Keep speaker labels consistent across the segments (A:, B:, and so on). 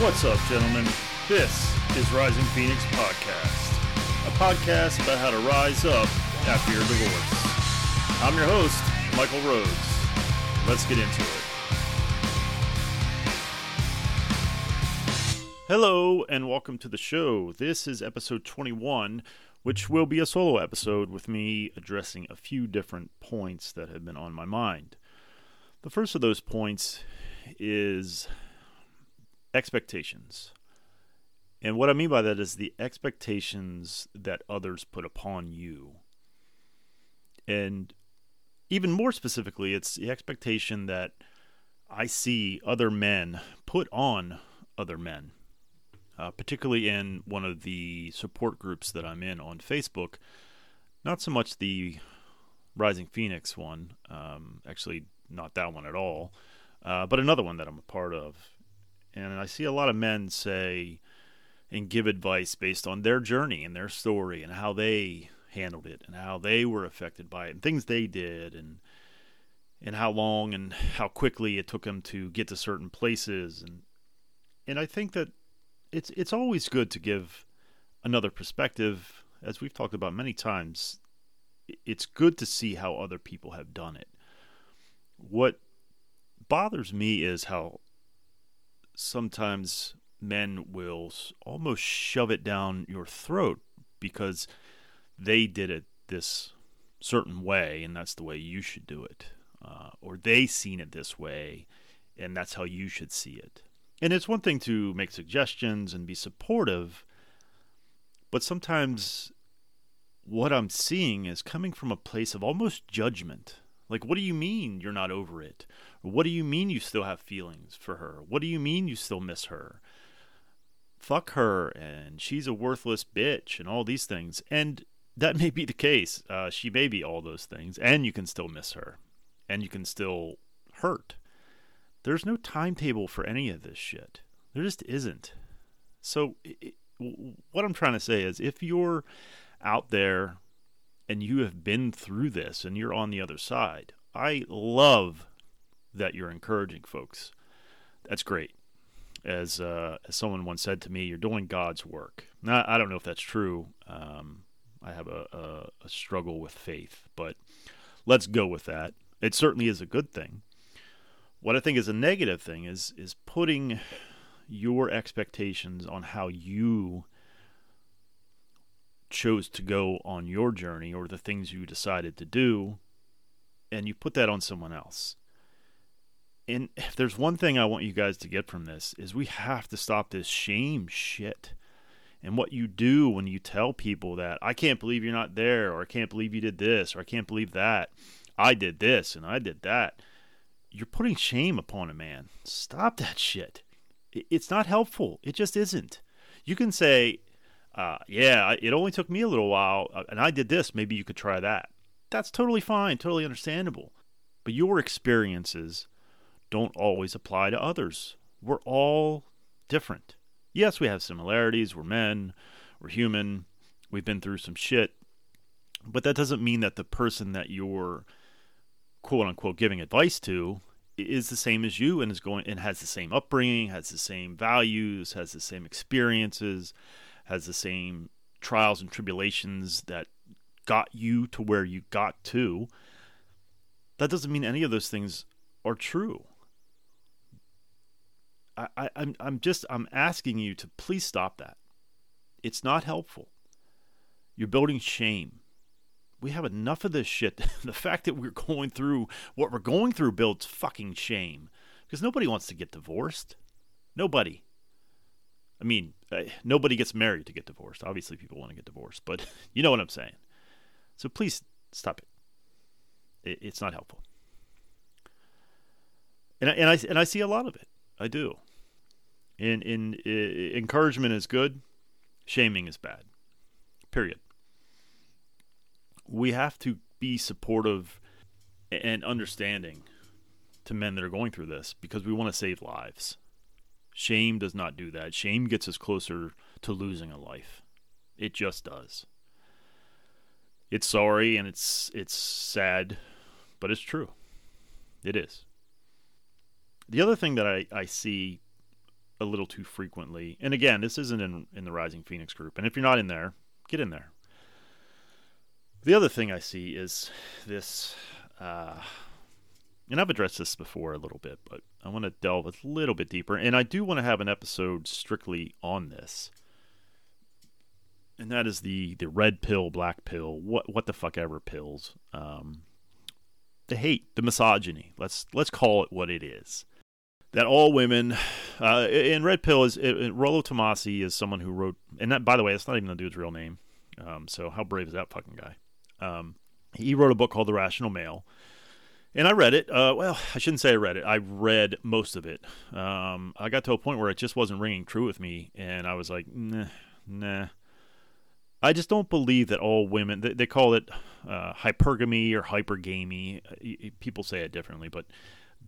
A: What's up, gentlemen? This is Rising Phoenix Podcast, a podcast about how to rise up after your divorce. I'm your host, Michael Rhodes. Let's get into it. Hello, and welcome to the show. This is episode 21, which will be a solo episode with me addressing a few different points that have been on my mind. The first of those points is expectations. And what I mean by that is the expectations that others put upon you. And even more specifically, it's the expectation that I see other men put on other men, uh, particularly in one of the support groups that I'm in on Facebook. Not so much the Rising Phoenix one, um, actually, not that one at all, uh, but another one that I'm a part of. And I see a lot of men say and give advice based on their journey and their story and how they handled it and how they were affected by it and things they did and and how long and how quickly it took them to get to certain places. And and I think that it's it's always good to give another perspective. As we've talked about many times it's good to see how other people have done it. What bothers me is how sometimes men will almost shove it down your throat because they did it this certain way and that's the way you should do it uh, or they seen it this way and that's how you should see it. And it's one thing to make suggestions and be supportive but sometimes what i'm seeing is coming from a place of almost judgment. Like what do you mean you're not over it what do you mean you still have feelings for her? What do you mean you still miss her? Fuck her and she's a worthless bitch and all these things. And that may be the case. Uh, she may be all those things, and you can still miss her, and you can still hurt. There's no timetable for any of this shit. There just isn't. So, it, what I'm trying to say is if you're out there and you have been through this and you're on the other side, I love that you're encouraging folks. That's great. As uh, as someone once said to me, you're doing God's work. Now, I don't know if that's true. Um, I have a, a, a struggle with faith, but let's go with that. It certainly is a good thing. What I think is a negative thing is is putting your expectations on how you chose to go on your journey or the things you decided to do and you put that on someone else and if there's one thing I want you guys to get from this is we have to stop this shame shit. And what you do when you tell people that I can't believe you're not there or I can't believe you did this or I can't believe that. I did this and I did that. You're putting shame upon a man. Stop that shit. It's not helpful. It just isn't. You can say, uh, yeah, it only took me a little while uh, and I did this. Maybe you could try that. That's totally fine, totally understandable. But your experiences don't always apply to others. We're all different. Yes, we have similarities. We're men, we're human, we've been through some shit. But that doesn't mean that the person that you're quote unquote giving advice to is the same as you and is going and has the same upbringing, has the same values, has the same experiences, has the same trials and tribulations that got you to where you got to. That doesn't mean any of those things are true. I, I, I'm I'm just I'm asking you to please stop that. It's not helpful. You're building shame. We have enough of this shit. the fact that we're going through what we're going through builds fucking shame. Because nobody wants to get divorced. Nobody. I mean, uh, nobody gets married to get divorced. Obviously, people want to get divorced, but you know what I'm saying. So please stop it. it it's not helpful. And I, and I and I see a lot of it. I do. In in encouragement is good, shaming is bad. Period. We have to be supportive and understanding to men that are going through this because we want to save lives. Shame does not do that. Shame gets us closer to losing a life. It just does. It's sorry and it's it's sad, but it's true. It is. The other thing that I, I see a little too frequently. And again, this isn't in in the Rising Phoenix group. And if you're not in there, get in there. The other thing I see is this, uh, and I've addressed this before a little bit, but I want to delve a little bit deeper. And I do want to have an episode strictly on this. And that is the, the red pill, black pill, what what the fuck ever pills. Um, the hate, the misogyny. Let's let's call it what it is that all women, uh, and Red Pill is it, Rollo Tomassi is someone who wrote, and that by the way, that's not even the dude's real name. Um, so how brave is that fucking guy? Um, he wrote a book called The Rational Male, and I read it. Uh, well, I shouldn't say I read it. I read most of it. Um, I got to a point where it just wasn't ringing true with me, and I was like, nah, nah. I just don't believe that all women. They, they call it uh, hypergamy or hypergamy. People say it differently, but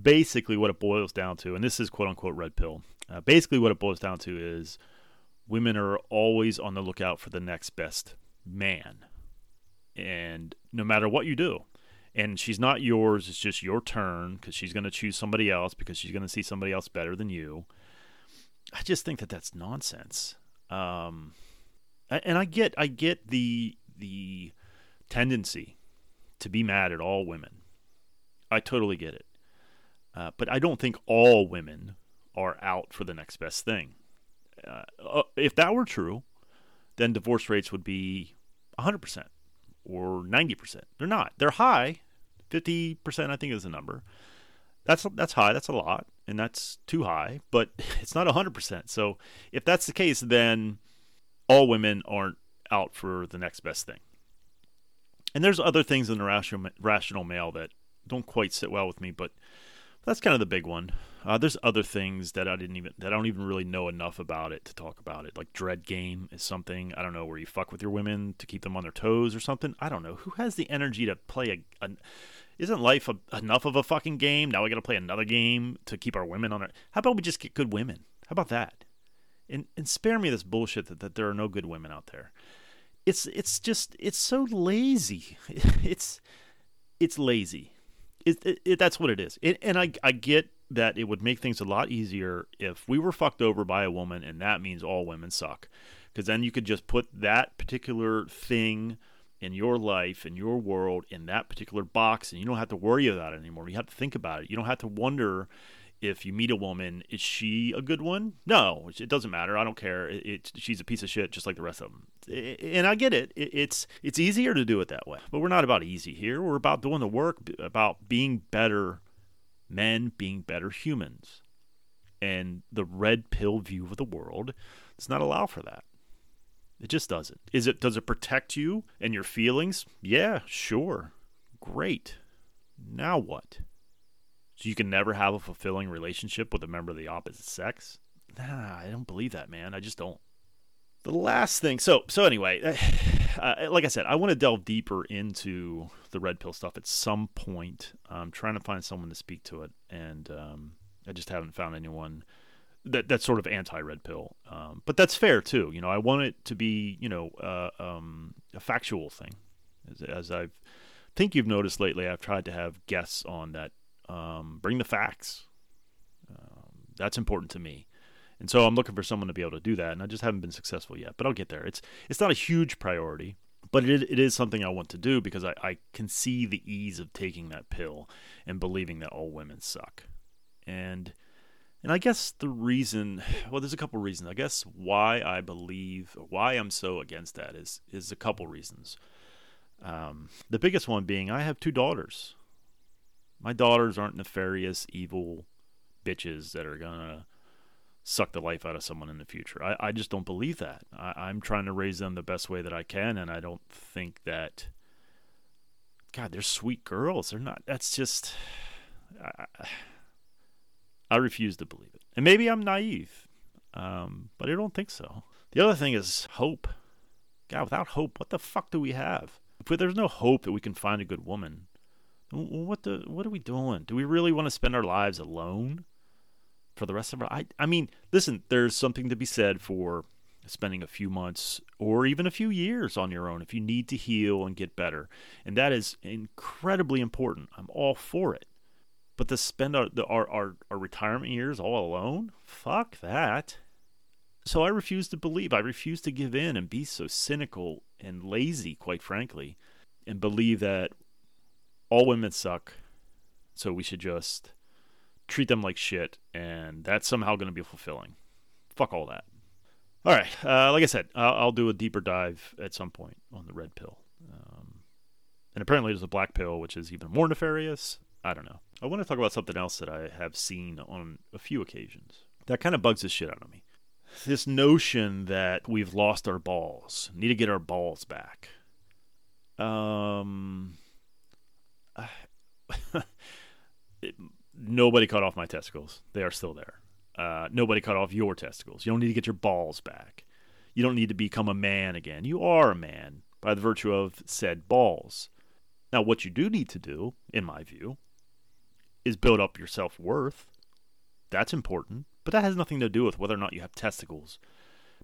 A: basically what it boils down to, and this is quote unquote red pill. Uh, basically, what it boils down to is women are always on the lookout for the next best man, and no matter what you do, and she's not yours. It's just your turn because she's going to choose somebody else because she's going to see somebody else better than you. I just think that that's nonsense. Um, and I get, I get the the tendency to be mad at all women. I totally get it. Uh, but I don't think all women are out for the next best thing. Uh, uh if that were true, then divorce rates would be 100% or 90%. They're not. They're high. 50% I think is the number. That's that's high. That's a lot, and that's too high. But it's not 100%. So if that's the case, then all women aren't out for the next best thing. And there's other things in the rational rational male that don't quite sit well with me, but that's kind of the big one. Uh, there's other things that I didn't even that I don't even really know enough about it to talk about it. Like dread game is something I don't know where you fuck with your women to keep them on their toes or something. I don't know who has the energy to play a. a isn't life a, enough of a fucking game? Now we got to play another game to keep our women on our. How about we just get good women? How about that? And and spare me this bullshit that, that there are no good women out there. It's it's just it's so lazy. It's it's lazy it, it, that's what it is. and I, I get that it would make things a lot easier if we were fucked over by a woman, and that means all women suck. Because then you could just put that particular thing in your life, in your world, in that particular box, and you don't have to worry about it anymore. You have to think about it. You don't have to wonder if you meet a woman, is she a good one? No, it doesn't matter. I don't care. It, it, she's a piece of shit, just like the rest of them. and I get it. it. It's it's easier to do it that way, but we're not about easy here. We're about doing the work, about being better men, being better humans. And the red pill view of the world does not allow for that. It just doesn't. Is it? Does it protect you and your feelings? Yeah, sure, great. Now what? So you can never have a fulfilling relationship with a member of the opposite sex? Nah, I don't believe that, man. I just don't. The last thing, so so anyway, uh, like I said, I want to delve deeper into the red pill stuff at some point. I'm trying to find someone to speak to it, and um, I just haven't found anyone that that's sort of anti-red pill. Um, but that's fair too. You know, I want it to be you know uh, um, a factual thing, as, as I think you've noticed lately. I've tried to have guests on that um, bring the facts. Um, that's important to me. And so I'm looking for someone to be able to do that, and I just haven't been successful yet. But I'll get there. It's it's not a huge priority, but it, it is something I want to do because I, I can see the ease of taking that pill and believing that all women suck. And and I guess the reason, well, there's a couple reasons. I guess why I believe, why I'm so against that is is a couple reasons. Um, the biggest one being I have two daughters. My daughters aren't nefarious, evil bitches that are gonna suck the life out of someone in the future. I, I just don't believe that. I, am trying to raise them the best way that I can, and I don't think that. God, they're sweet girls. They're not. That's just. I, I refuse to believe it. And maybe I'm naive, um, but I don't think so. The other thing is hope. God, without hope, what the fuck do we have? If there's no hope that we can find a good woman, what the what are we doing? Do we really want to spend our lives alone for the rest of our I I mean, listen, there's something to be said for spending a few months or even a few years on your own if you need to heal and get better. And that is incredibly important. I'm all for it. But to spend our, the, our, our, our retirement years all alone? Fuck that. So I refuse to believe. I refuse to give in and be so cynical and lazy, quite frankly, and believe that all women suck. So we should just treat them like shit, and that's somehow going to be fulfilling. Fuck all that. All right, uh, like I said, I'll, I'll, do a deeper dive at some point on the red pill. Um, and apparently, there's a black pill, which is even more nefarious. I don't know. I want to talk about something else that I have seen on a few occasions that kind of bugs the shit out of me. This notion that we've lost our balls, need to get our balls back. Um, it, nobody cut off my testicles. They are still there. Uh, nobody cut off your testicles. You don't need to get your balls back. You don't need to become a man again. You are a man by the virtue of said balls. Now, what you do need to do, in my view, is build up your self worth. That's important, but that has nothing to do with whether or not you have testicles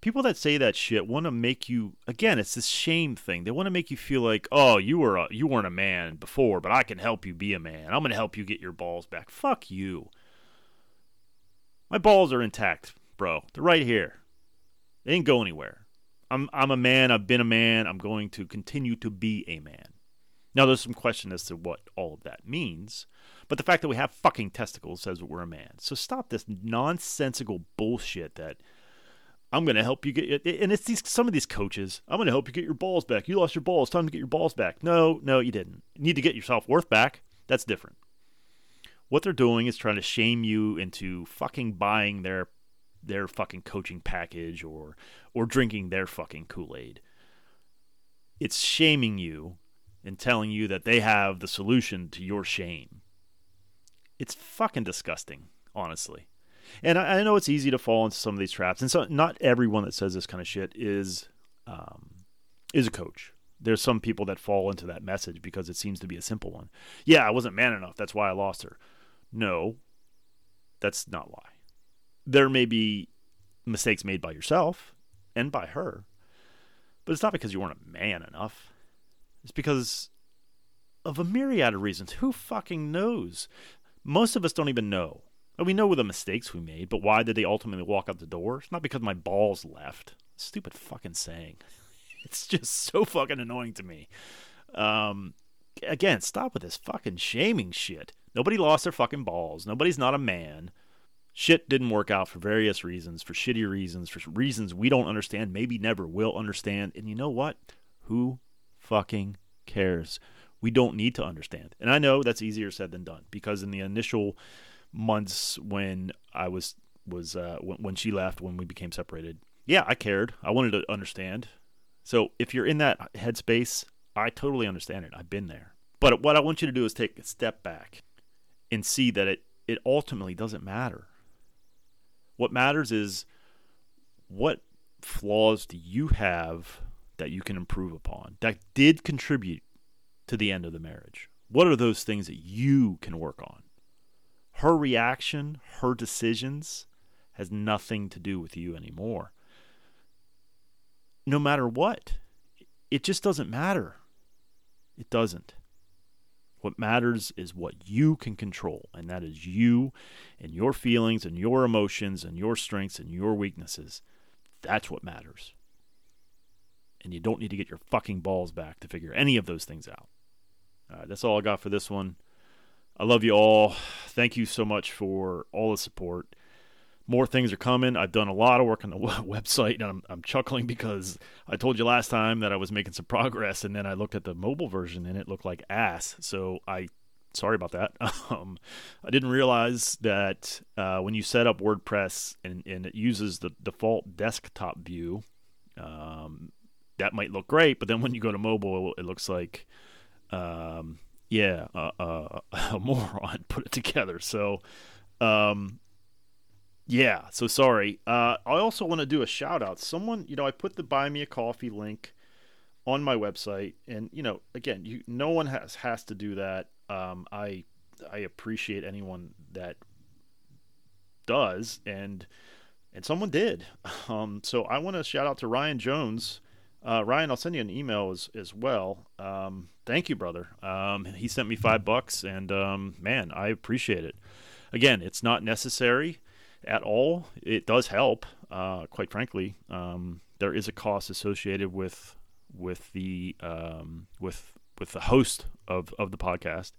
A: people that say that shit want to make you again it's this shame thing. They want to make you feel like oh you were a, you weren't a man before but i can help you be a man. I'm going to help you get your balls back. Fuck you. My balls are intact bro. They're right here. They didn't go anywhere. I'm i'm a man. I've been a man. I'm going to continue to be a man. Now there's some question as to what all of that means but the fact that we have fucking testicles says we're a man. So stop this nonsensical bullshit that I'm going to help you get and it's these some of these coaches. I'm going to help you get your balls back. You lost your balls. Time to get your balls back. No, no, you didn't. You need to get your self worth back. That's different. What they're doing is trying to shame you into fucking buying their their fucking coaching package or or drinking their fucking Kool-Aid. It's shaming you and telling you that they have the solution to your shame. It's fucking disgusting, honestly. And I, I, know it's easy to fall into some of these traps, and so not everyone that says this kind of shit is um, is a coach. There's some people that fall into that message because it seems to be a simple one. Yeah, I wasn't man enough. That's why I lost her. No, that's not why. There may be mistakes made by yourself and by her, but it's not because you weren't a man enough. It's because of a myriad of reasons. Who fucking knows? Most of us don't even know and we know the mistakes we made, but why did they ultimately walk out the door? It's not because my balls left. Stupid fucking saying. It's just so fucking annoying to me. Um, again, stop with this fucking shaming shit. Nobody lost their fucking balls. Nobody's not a man. Shit didn't work out for various reasons, for shitty reasons, for reasons we don't understand, maybe never will understand. And you know what? Who fucking cares? We don't need to understand. And I know that's easier said than done because in the initial months when I was was uh, when, when she left when we became separated. Yeah, I cared. I wanted to understand. So if you're in that headspace, I totally understand it. I've been there. But what I want you to do is take a step back and see that it it ultimately doesn't matter. What matters is what flaws do you have that you can improve upon that did contribute to the end of the marriage? What are those things that you can work on? Her reaction, her decisions has nothing to do with you anymore. No matter what, it just doesn't matter. It doesn't. What matters is what you can control, and that is you and your feelings and your emotions and your strengths and your weaknesses. That's what matters. And you don't need to get your fucking balls back to figure any of those things out. All right, that's all I got for this one. I love you all. Thank you so much for all the support. More things are coming. I've done a lot of work on the website, and I'm, I'm chuckling because I told you last time that I was making some progress, and then I looked at the mobile version, and it looked like ass. So I, sorry about that. Um, I didn't realize that uh, when you set up WordPress and, and it uses the default desktop view, um, that might look great, but then when you go to mobile, it looks like um, yeah, uh, uh, a moron put it together. So, um, yeah, so sorry. Uh, I also want to do a shout out. Someone, you know, I put the buy me a coffee link on my website, and you know, again, you no one has has to do that. Um, I I appreciate anyone that does, and and someone did. Um, so I want to shout out to Ryan Jones Uh, Ryan, I'll send you an email as as well. Um, thank you, brother. Um, he sent me five bucks, and um, man, I appreciate it. Again, it's not necessary at all. It does help, uh, quite frankly. Um, there is a cost associated with with the um, with with the host of, of the podcast.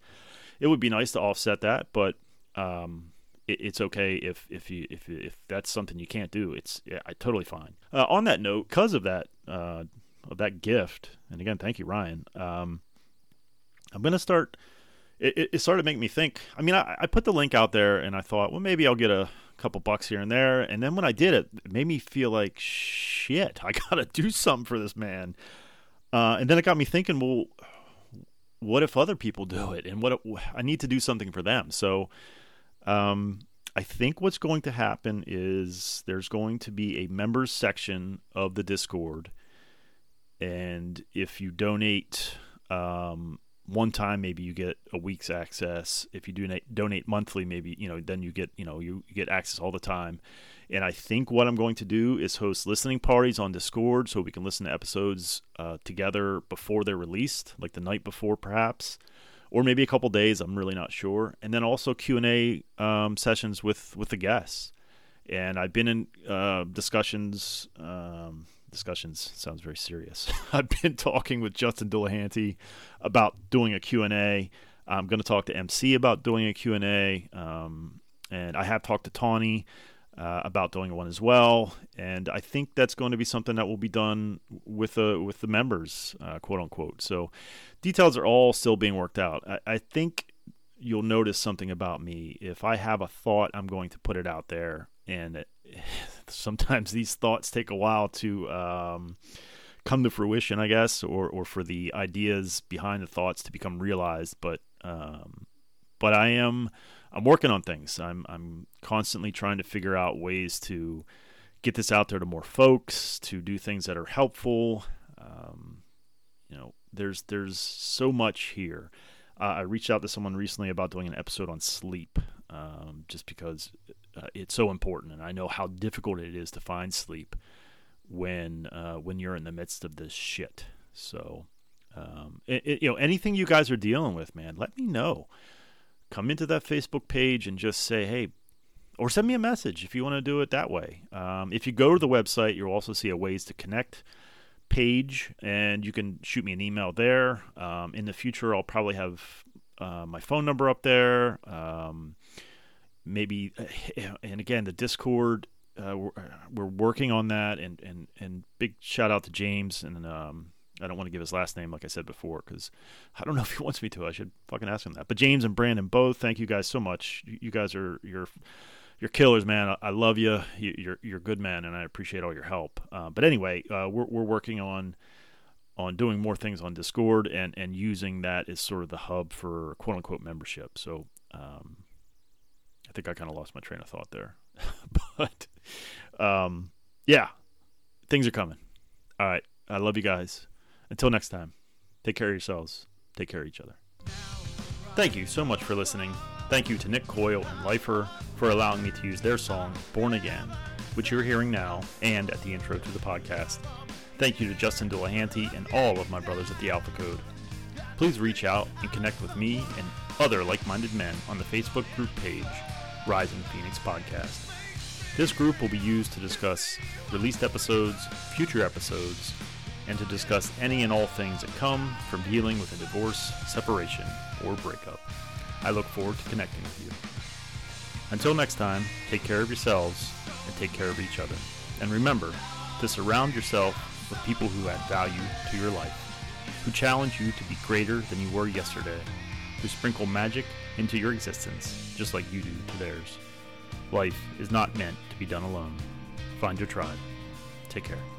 A: It would be nice to offset that, but um, it, it's okay if if you if if that's something you can't do. It's yeah, I totally fine. Uh, on that note, because of that uh, of that gift, and again, thank you, Ryan. Um, I'm gonna start. It, it started make me think. I mean, I, I put the link out there, and I thought, well, maybe I'll get a couple bucks here and there. And then when I did it, it made me feel like shit. I gotta do something for this man. Uh, and then it got me thinking, well, what if other people do it? And what if, I need to do something for them. So, um, I think what's going to happen is there's going to be a members section of the Discord, and if you donate um, one time maybe you get a week's access. If you donate donate monthly maybe you know then you get you know you, you, get access all the time. And i think what i'm going to do is host listening parties on discord so we can listen to episodes uh, together before they're released like the night before perhaps or maybe a couple days i'm really not sure and then also q&a um, sessions with with the guests and i've been in uh, discussions um, discussions sounds very serious. I've been talking with Justin Delahanty about doing a Q&A. I'm going to talk to MC about doing a Q&A. Um, and I have talked to Tawny uh, about doing one as well. And I think that's going to be something that will be done with the, with the members, uh, quote unquote. So details are all still being worked out. I, I think you'll notice something about me. If I have a thought, I'm going to put it out there. And it, sometimes these thoughts take a while to um, come to fruition, I guess, or or for the ideas behind the thoughts to become realized. But um, but I am I'm working on things. I'm I'm constantly trying to figure out ways to get this out there to more folks, to do things that are helpful. Um, you know, there's there's so much here. Uh, I reached out to someone recently about doing an episode on sleep, um, just because uh, it's so important, and I know how difficult it is to find sleep when uh, when you're in the midst of this shit. So, um, it, it, you know, anything you guys are dealing with, man, let me know. Come into that Facebook page and just say, hey, or send me a message if you want to do it that way. Um, if you go to the website, you'll also see a ways to connect page, and you can shoot me an email there. Um, in the future, I'll probably have uh, my phone number up there. Um, maybe, and again, the Discord. Uh, we're, we're, working on that, and, and, and big shout out to James. And um, I don't want to give his last name, like I said before, because I don't know if he wants me to. I should fucking ask him that. But James and Brandon both, thank you guys so much. You guys are you're you're killers, man. I, love you. You're you're good man, and I appreciate all your help. Uh, but anyway, uh, we're we're working on on doing more things on Discord and and using that as sort of the hub for quote unquote membership. So um, I think I kind of lost my train of thought there, but um, yeah, things are coming. All right, I love you guys. Until next time, take care of yourselves. Take care of each other. Thank you so much for listening. Thank you to Nick Coyle and Lifer for allowing me to use their song, Born Again, which you're hearing now and at the intro to the podcast. Thank you to Justin Delahanty and all of my brothers at the Alpha Code. Please reach out and connect with me and other like minded men on the Facebook group page, Rising Phoenix Podcast. This group will be used to discuss released episodes, future episodes, and to discuss any and all things that come from dealing with a divorce, separation, or breakup. I look forward to connecting with you. Until next time, take care of yourselves and take care of each other. And remember to surround yourself with people who add value to your life, who challenge you to be greater than you were yesterday, who sprinkle magic into your existence just like you do to theirs. Life is not meant to be done alone. Find your tribe. Take care.